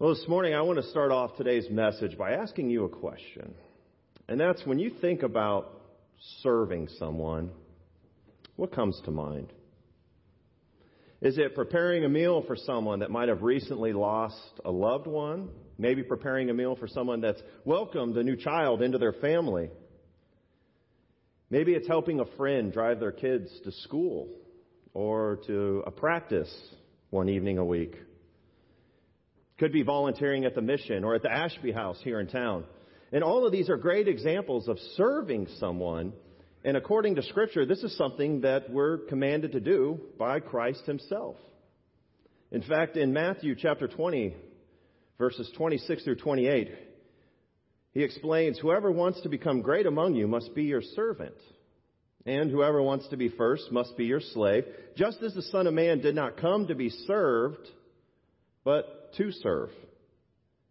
Well, this morning I want to start off today's message by asking you a question. And that's when you think about serving someone, what comes to mind? Is it preparing a meal for someone that might have recently lost a loved one? Maybe preparing a meal for someone that's welcomed a new child into their family? Maybe it's helping a friend drive their kids to school or to a practice one evening a week. Could be volunteering at the mission or at the Ashby House here in town. And all of these are great examples of serving someone. And according to Scripture, this is something that we're commanded to do by Christ Himself. In fact, in Matthew chapter 20, verses 26 through 28, He explains, Whoever wants to become great among you must be your servant. And whoever wants to be first must be your slave, just as the Son of Man did not come to be served, but to serve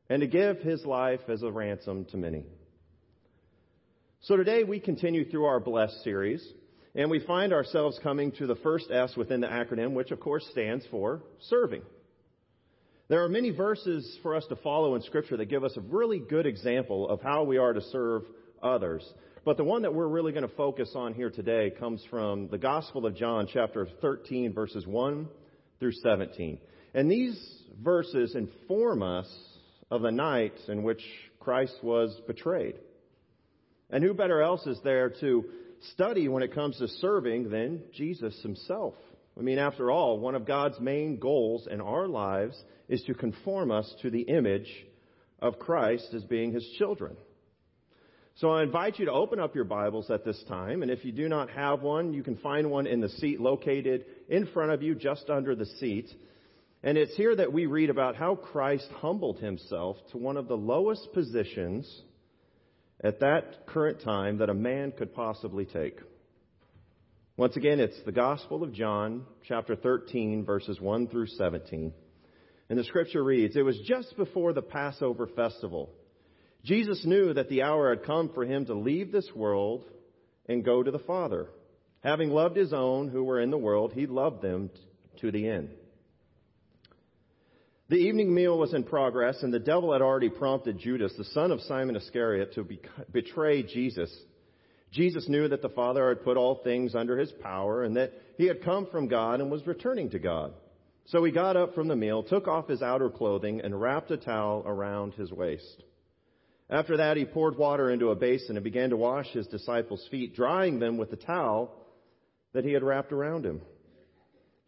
and to give his life as a ransom to many. So today we continue through our Blessed series, and we find ourselves coming to the first S within the acronym, which of course stands for serving. There are many verses for us to follow in Scripture that give us a really good example of how we are to serve others. But the one that we're really going to focus on here today comes from the Gospel of John, chapter 13, verses 1 through 17. And these verses inform us of the night in which Christ was betrayed. And who better else is there to study when it comes to serving than Jesus himself? I mean, after all, one of God's main goals in our lives is to conform us to the image of Christ as being his children. So I invite you to open up your Bibles at this time, and if you do not have one, you can find one in the seat located in front of you just under the seat. And it's here that we read about how Christ humbled himself to one of the lowest positions at that current time that a man could possibly take. Once again, it's the Gospel of John, chapter 13, verses 1 through 17. And the scripture reads, It was just before the Passover festival. Jesus knew that the hour had come for him to leave this world and go to the Father. Having loved his own who were in the world, he loved them to the end. The evening meal was in progress, and the devil had already prompted Judas, the son of Simon Iscariot, to be, betray Jesus. Jesus knew that the Father had put all things under his power and that he had come from God and was returning to God. So he got up from the meal, took off his outer clothing, and wrapped a towel around his waist. After that, he poured water into a basin and began to wash his disciples' feet, drying them with the towel that he had wrapped around him.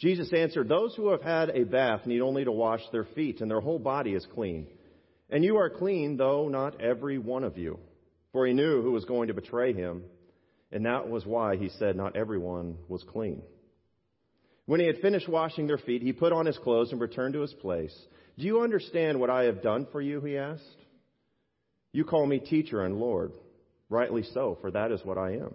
Jesus answered, Those who have had a bath need only to wash their feet, and their whole body is clean. And you are clean, though not every one of you. For he knew who was going to betray him, and that was why he said not everyone was clean. When he had finished washing their feet, he put on his clothes and returned to his place. Do you understand what I have done for you? He asked. You call me teacher and Lord. Rightly so, for that is what I am.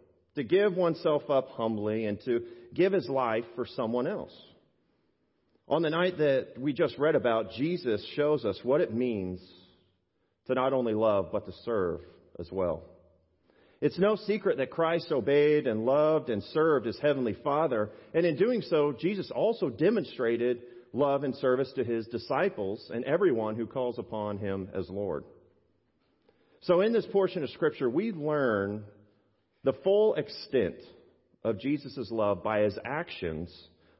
to give oneself up humbly and to give his life for someone else. On the night that we just read about, Jesus shows us what it means to not only love, but to serve as well. It's no secret that Christ obeyed and loved and served his heavenly Father, and in doing so, Jesus also demonstrated love and service to his disciples and everyone who calls upon him as Lord. So in this portion of Scripture, we learn the full extent of Jesus' love by his actions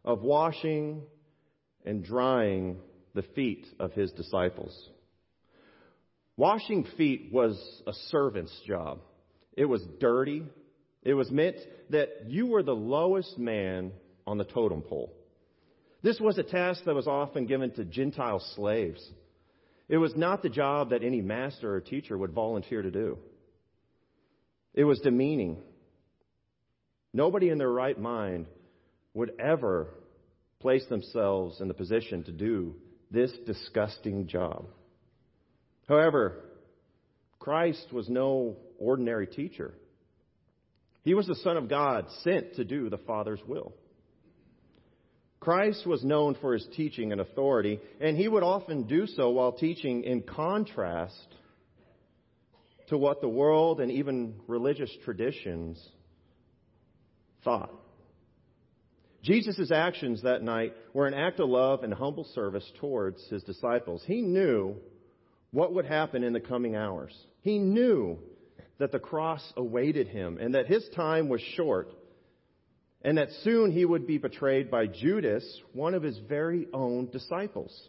of washing and drying the feet of his disciples. Washing feet was a servant's job. It was dirty. It was meant that you were the lowest man on the totem pole. This was a task that was often given to Gentile slaves. It was not the job that any master or teacher would volunteer to do. It was demeaning. Nobody in their right mind would ever place themselves in the position to do this disgusting job. However, Christ was no ordinary teacher. He was the Son of God sent to do the Father's will. Christ was known for his teaching and authority, and he would often do so while teaching in contrast to what the world and even religious traditions thought. Jesus' actions that night were an act of love and humble service towards his disciples. He knew what would happen in the coming hours. He knew that the cross awaited him and that his time was short and that soon he would be betrayed by Judas, one of his very own disciples.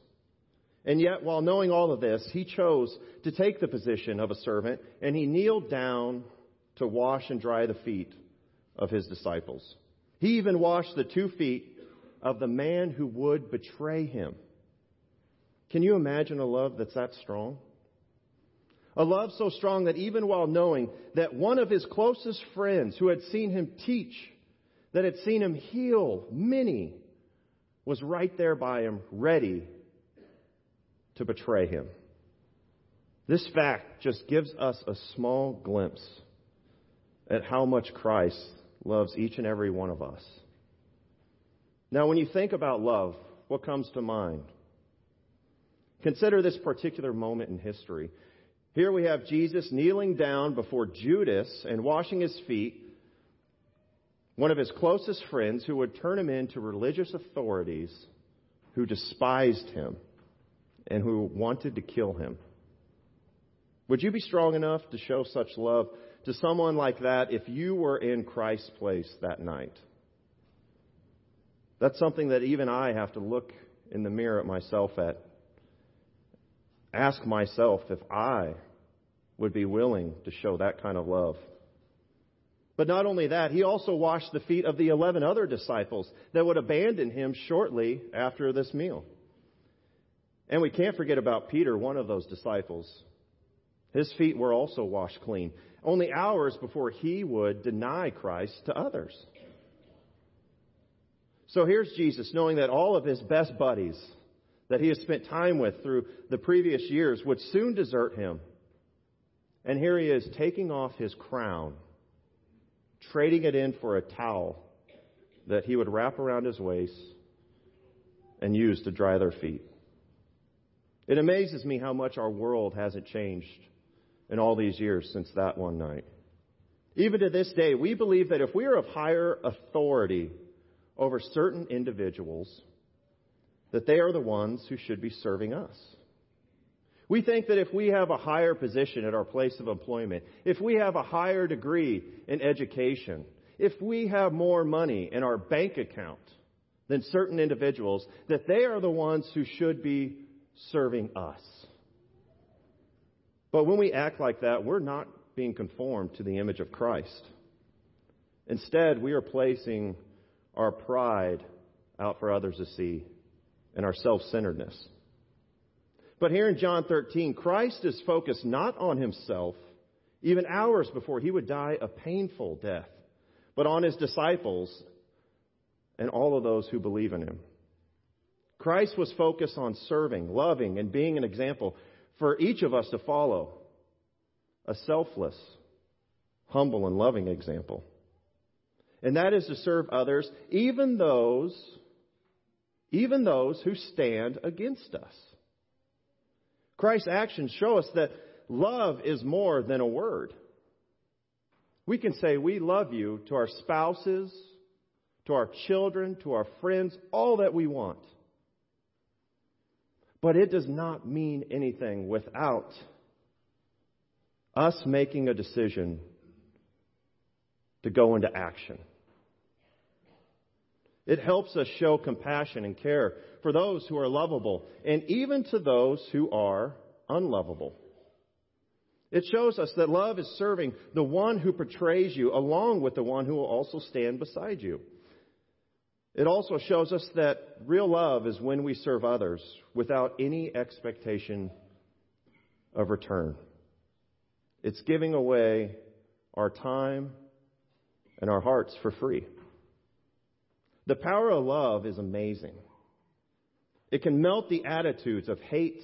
And yet, while knowing all of this, he chose to take the position of a servant and he kneeled down to wash and dry the feet of his disciples. He even washed the two feet of the man who would betray him. Can you imagine a love that's that strong? A love so strong that even while knowing that one of his closest friends who had seen him teach, that had seen him heal many, was right there by him, ready to betray him. This fact just gives us a small glimpse at how much Christ loves each and every one of us. Now, when you think about love, what comes to mind? Consider this particular moment in history. Here we have Jesus kneeling down before Judas and washing his feet, one of his closest friends who would turn him into religious authorities who despised him and who wanted to kill him. Would you be strong enough to show such love to someone like that if you were in Christ's place that night? That's something that even I have to look in the mirror at myself at ask myself if I would be willing to show that kind of love. But not only that, he also washed the feet of the 11 other disciples that would abandon him shortly after this meal. And we can't forget about Peter, one of those disciples. His feet were also washed clean, only hours before he would deny Christ to others. So here's Jesus, knowing that all of his best buddies, that he has spent time with through the previous years would soon desert him. And here he is taking off his crown, trading it in for a towel that he would wrap around his waist and use to dry their feet. It amazes me how much our world hasn't changed in all these years since that one night. Even to this day, we believe that if we are of higher authority over certain individuals, that they are the ones who should be serving us. We think that if we have a higher position at our place of employment, if we have a higher degree in education, if we have more money in our bank account than certain individuals, that they are the ones who should be serving us. But when we act like that, we're not being conformed to the image of Christ. Instead, we are placing our pride out for others to see and our self centeredness. But here in John 13, Christ is focused not on himself, even hours before he would die a painful death, but on his disciples and all of those who believe in him. Christ was focused on serving, loving, and being an example for each of us to follow. A selfless, humble, and loving example and that is to serve others, even those, even those who stand against us. Christ's actions show us that love is more than a word. We can say we love you to our spouses, to our children, to our friends, all that we want. But it does not mean anything without us making a decision to go into action. It helps us show compassion and care for those who are lovable and even to those who are unlovable. It shows us that love is serving the one who betrays you along with the one who will also stand beside you. It also shows us that real love is when we serve others without any expectation of return. It's giving away our time and our hearts for free. The power of love is amazing. It can melt the attitudes of hate,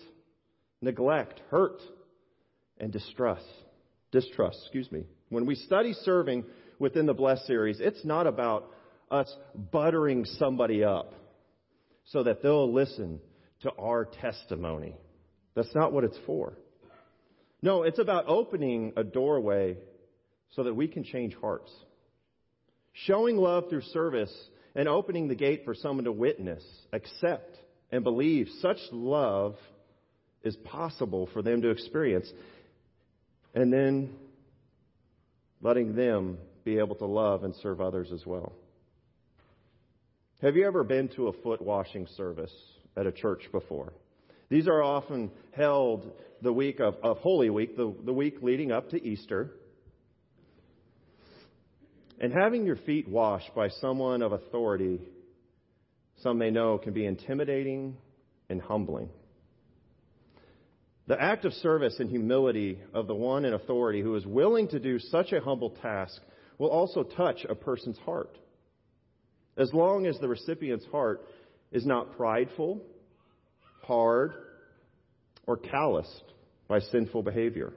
neglect, hurt, and distrust. Distrust, excuse me. When we study serving within the Blessed series, it's not about us buttering somebody up so that they'll listen to our testimony. That's not what it's for. No, it's about opening a doorway so that we can change hearts. Showing love through service and opening the gate for someone to witness, accept, and believe such love is possible for them to experience. And then letting them be able to love and serve others as well. Have you ever been to a foot washing service at a church before? These are often held the week of, of Holy Week, the, the week leading up to Easter. And having your feet washed by someone of authority, some may know, can be intimidating and humbling. The act of service and humility of the one in authority who is willing to do such a humble task will also touch a person's heart. As long as the recipient's heart is not prideful, hard, or calloused by sinful behavior.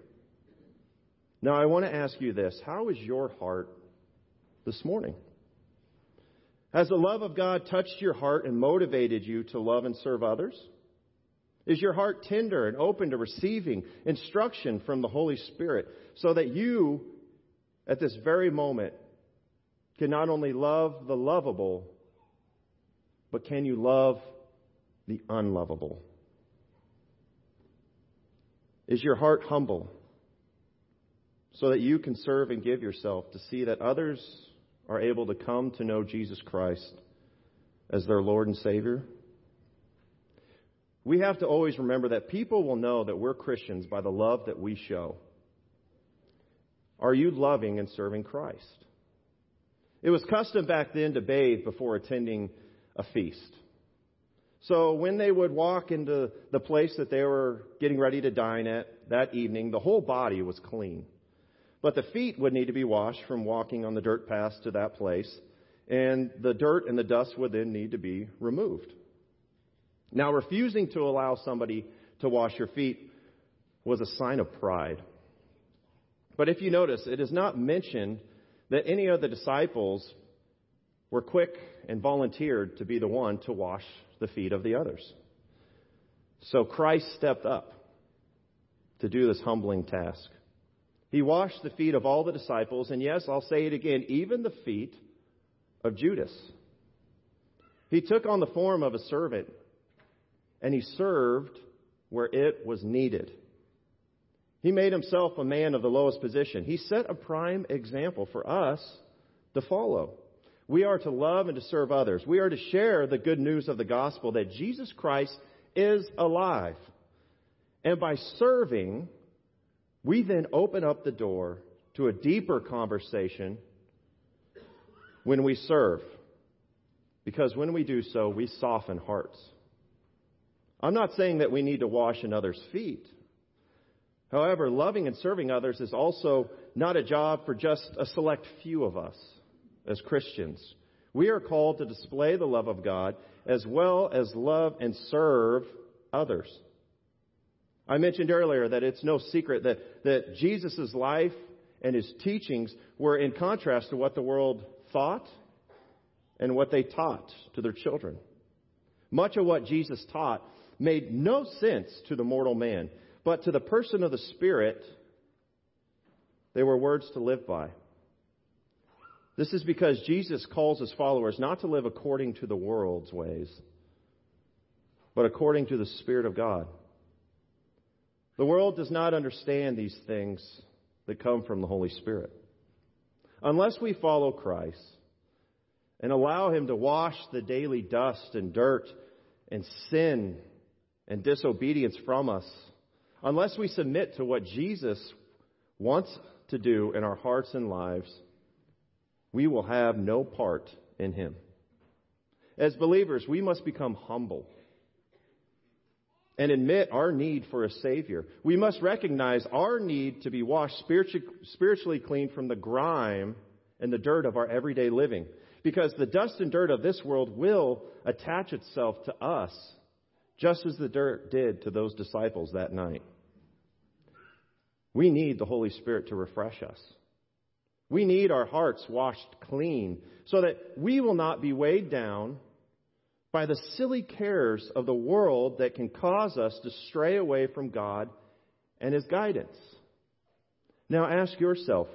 Now, I want to ask you this How is your heart this morning? Has the love of God touched your heart and motivated you to love and serve others? Is your heart tender and open to receiving instruction from the Holy Spirit so that you, at this very moment, can not only love the lovable, but can you love the unlovable? Is your heart humble so that you can serve and give yourself to see that others are able to come to know Jesus Christ as their Lord and Savior? We have to always remember that people will know that we're Christians by the love that we show. Are you loving and serving Christ? It was custom back then to bathe before attending a feast. So when they would walk into the place that they were getting ready to dine at that evening, the whole body was clean. But the feet would need to be washed from walking on the dirt paths to that place, and the dirt and the dust would then need to be removed. Now, refusing to allow somebody to wash your feet was a sign of pride. But if you notice, it is not mentioned that any of the disciples were quick and volunteered to be the one to wash the feet of the others. So Christ stepped up to do this humbling task. He washed the feet of all the disciples, and yes, I'll say it again, even the feet of Judas. He took on the form of a servant, and he served where it was needed. He made himself a man of the lowest position. He set a prime example for us to follow. We are to love and to serve others. We are to share the good news of the gospel that Jesus Christ is alive. And by serving, we then open up the door to a deeper conversation when we serve. Because when we do so, we soften hearts. I'm not saying that we need to wash another's feet. However, loving and serving others is also not a job for just a select few of us as Christians. We are called to display the love of God as well as love and serve others. I mentioned earlier that it's no secret that, that Jesus' life and his teachings were in contrast to what the world thought and what they taught to their children. Much of what Jesus taught made no sense to the mortal man. But to the person of the Spirit, they were words to live by. This is because Jesus calls his followers not to live according to the world's ways, but according to the Spirit of God. The world does not understand these things that come from the Holy Spirit. Unless we follow Christ and allow him to wash the daily dust and dirt and sin and disobedience from us, unless we submit to what Jesus wants to do in our hearts and lives, we will have no part in Him. As believers, we must become humble and admit our need for a Savior. We must recognize our need to be washed spiritually clean from the grime and the dirt of our everyday living. Because the dust and dirt of this world will attach itself to us, just as the dirt did to those disciples that night. We need the Holy Spirit to refresh us. We need our hearts washed clean so that we will not be weighed down by the silly cares of the world that can cause us to stray away from God and His guidance. Now ask yourself,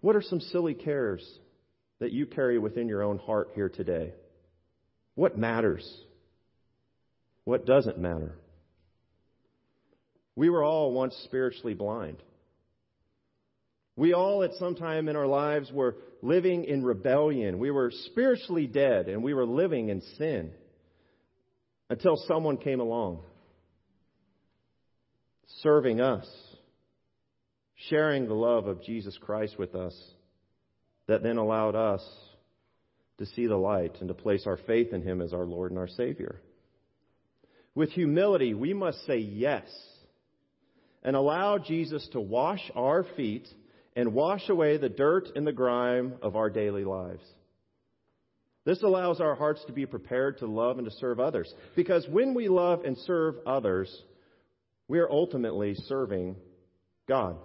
what are some silly cares that you carry within your own heart here today? What matters? What doesn't matter? We were all once spiritually blind. We all, at some time in our lives, were living in rebellion. We were spiritually dead and we were living in sin until someone came along, serving us, sharing the love of Jesus Christ with us, that then allowed us to see the light and to place our faith in Him as our Lord and our Savior. With humility, we must say yes and allow Jesus to wash our feet and wash away the dirt and the grime of our daily lives. This allows our hearts to be prepared to love and to serve others. Because when we love and serve others, we are ultimately serving God.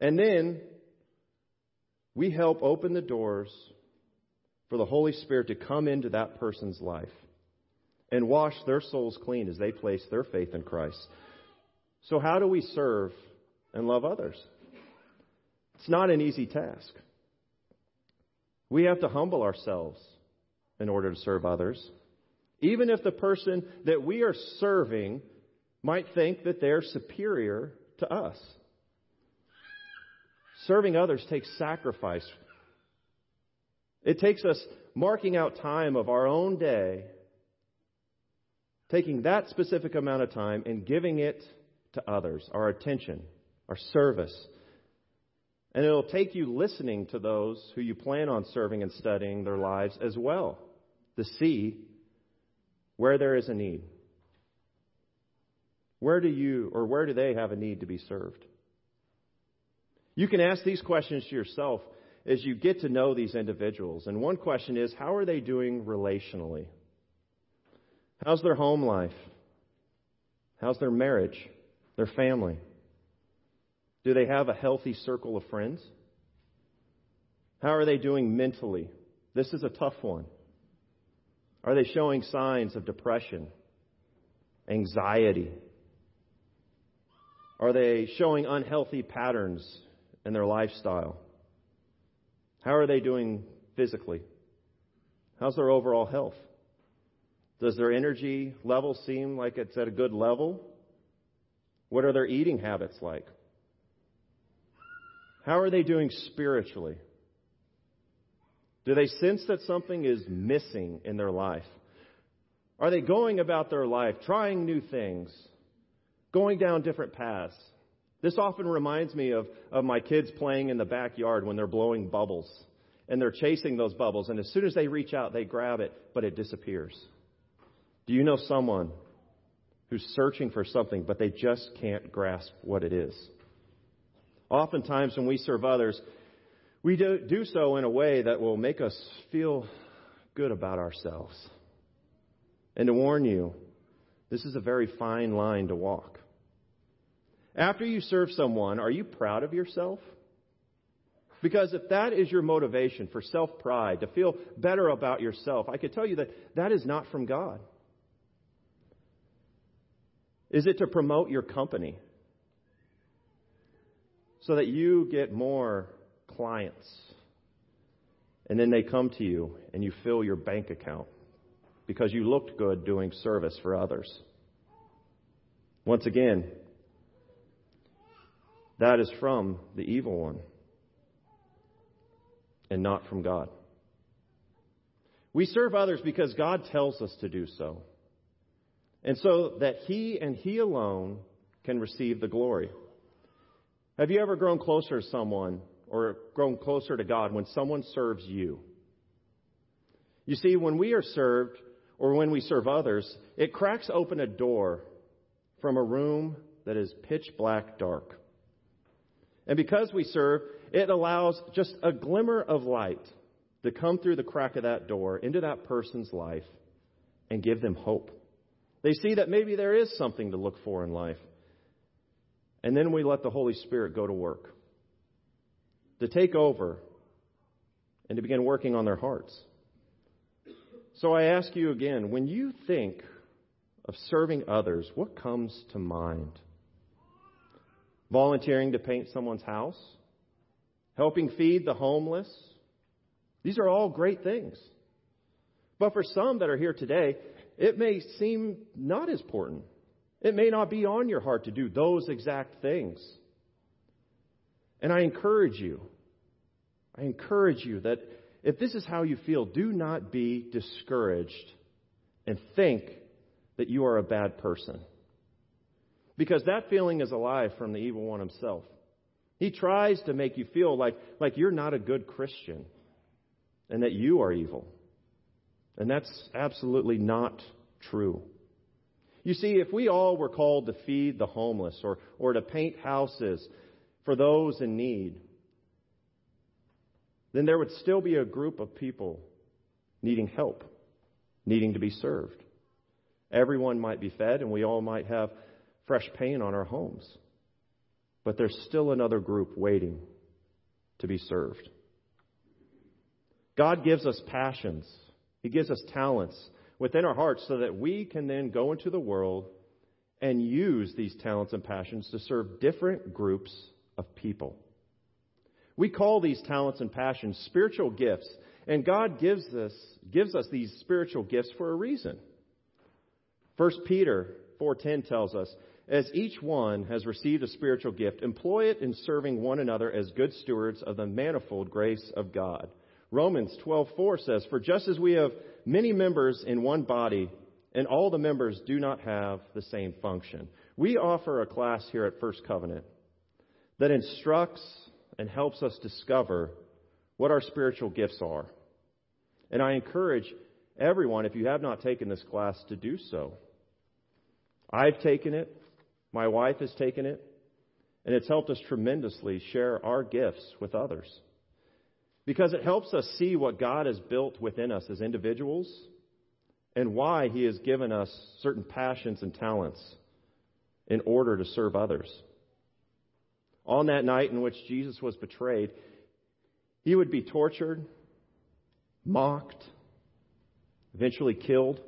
And then we help open the doors for the Holy Spirit to come into that person's life and wash their souls clean as they place their faith in Christ. So, how do we serve and love others? It's not an easy task. We have to humble ourselves in order to serve others. Even if the person that we are serving might think that they're superior to us. Serving others takes sacrifice. It takes us marking out time of our own day, taking that specific amount of time and giving it to others, our attention, our service. And it'll take you listening to those who you plan on serving and studying their lives as well to see where there is a need. Where do you or where do they have a need to be served? You can ask these questions to yourself as you get to know these individuals. And one question is how are they doing relationally? How's their home life? How's their marriage? Their family? Do they have a healthy circle of friends? How are they doing mentally? This is a tough one. Are they showing signs of depression, anxiety? Are they showing unhealthy patterns in their lifestyle? How are they doing physically? How's their overall health? Does their energy level seem like it's at a good level? What are their eating habits like? How are they doing spiritually? Do they sense that something is missing in their life? Are they going about their life, trying new things, going down different paths? This often reminds me of, of my kids playing in the backyard when they're blowing bubbles and they're chasing those bubbles, and as soon as they reach out, they grab it, but it disappears. Do you know someone who's searching for something, but they just can't grasp what it is? Oftentimes, when we serve others, we do, do so in a way that will make us feel good about ourselves. And to warn you, this is a very fine line to walk. After you serve someone, are you proud of yourself? Because if that is your motivation for self pride, to feel better about yourself, I could tell you that that is not from God. Is it to promote your company? So that you get more clients. And then they come to you and you fill your bank account because you looked good doing service for others. Once again, that is from the evil one and not from God. We serve others because God tells us to do so. And so that He and He alone can receive the glory. Have you ever grown closer to someone or grown closer to God when someone serves you? You see, when we are served or when we serve others, it cracks open a door from a room that is pitch black dark. And because we serve, it allows just a glimmer of light to come through the crack of that door into that person's life and give them hope. They see that maybe there is something to look for in life. And then we let the Holy Spirit go to work to take over and to begin working on their hearts. So I ask you again when you think of serving others, what comes to mind? Volunteering to paint someone's house? Helping feed the homeless? These are all great things. But for some that are here today, it may seem not as important. It may not be on your heart to do those exact things. And I encourage you, I encourage you that if this is how you feel, do not be discouraged and think that you are a bad person. Because that feeling is alive from the evil one himself. He tries to make you feel like, like you're not a good Christian and that you are evil. And that's absolutely not true. You see, if we all were called to feed the homeless or, or to paint houses for those in need, then there would still be a group of people needing help, needing to be served. Everyone might be fed, and we all might have fresh paint on our homes. But there's still another group waiting to be served. God gives us passions, He gives us talents within our hearts so that we can then go into the world and use these talents and passions to serve different groups of people. We call these talents and passions spiritual gifts, and God gives us, gives us these spiritual gifts for a reason. 1 Peter 4:10 tells us, "As each one has received a spiritual gift, employ it in serving one another as good stewards of the manifold grace of God." Romans 12:4 says, "For just as we have many members in one body, and all the members do not have the same function. We offer a class here at First Covenant that instructs and helps us discover what our spiritual gifts are. And I encourage everyone, if you have not taken this class, to do so. I've taken it, my wife has taken it, and it's helped us tremendously share our gifts with others because it helps us see what God has built within us as individuals and why He has given us certain passions and talents in order to serve others. On that night in which Jesus was betrayed, He would be tortured, mocked, eventually killed.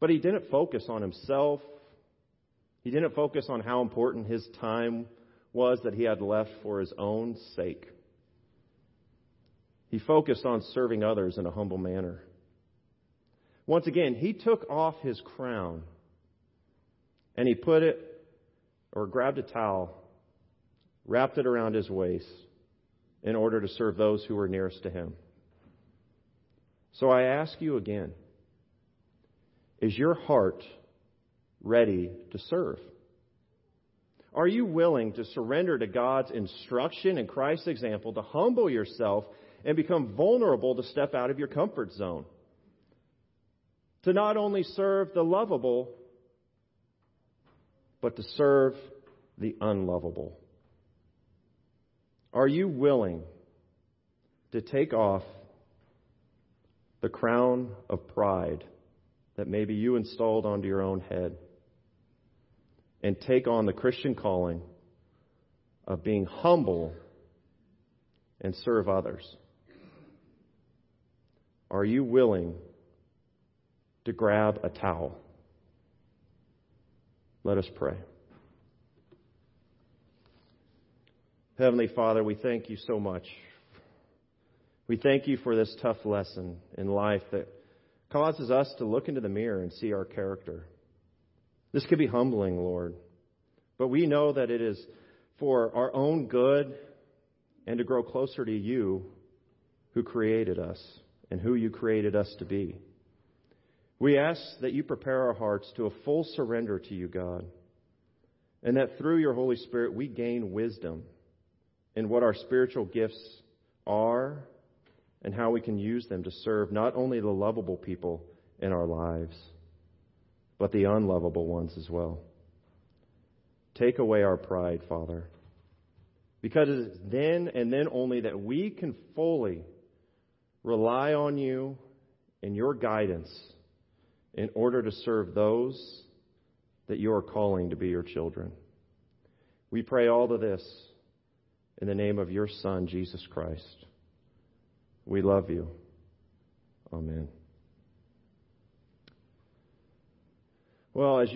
But He didn't focus on Himself. He didn't focus on how important His time was that He had left for His own sake. He focused on serving others in a humble manner. Once again, he took off his crown and he put it, or grabbed a towel, wrapped it around his waist in order to serve those who were nearest to him. So I ask you again is your heart ready to serve? Are you willing to surrender to God's instruction and Christ's example to humble yourself and become vulnerable to step out of your comfort zone. To not only serve the lovable, but to serve the unlovable. Are you willing to take off the crown of pride that maybe you installed onto your own head and take on the Christian calling of being humble and serve others? Are you willing to grab a towel? Let us pray. Heavenly Father, we thank you so much. We thank you for this tough lesson in life that causes us to look into the mirror and see our character. This could be humbling, Lord, but we know that it is for our own good and to grow closer to you who created us and who you created us to be. We ask that you prepare our hearts to a full surrender to you, God. And that through your Holy Spirit we gain wisdom in what our spiritual gifts are and how we can use them to serve not only the lovable people in our lives, but the unlovable ones as well. Take away our pride, Father. Because it is then and then only that we can fully rely on you and your guidance in order to serve those that you are calling to be your children. We pray all of this in the name of your Son, Jesus Christ. We love you. Amen. Well, as you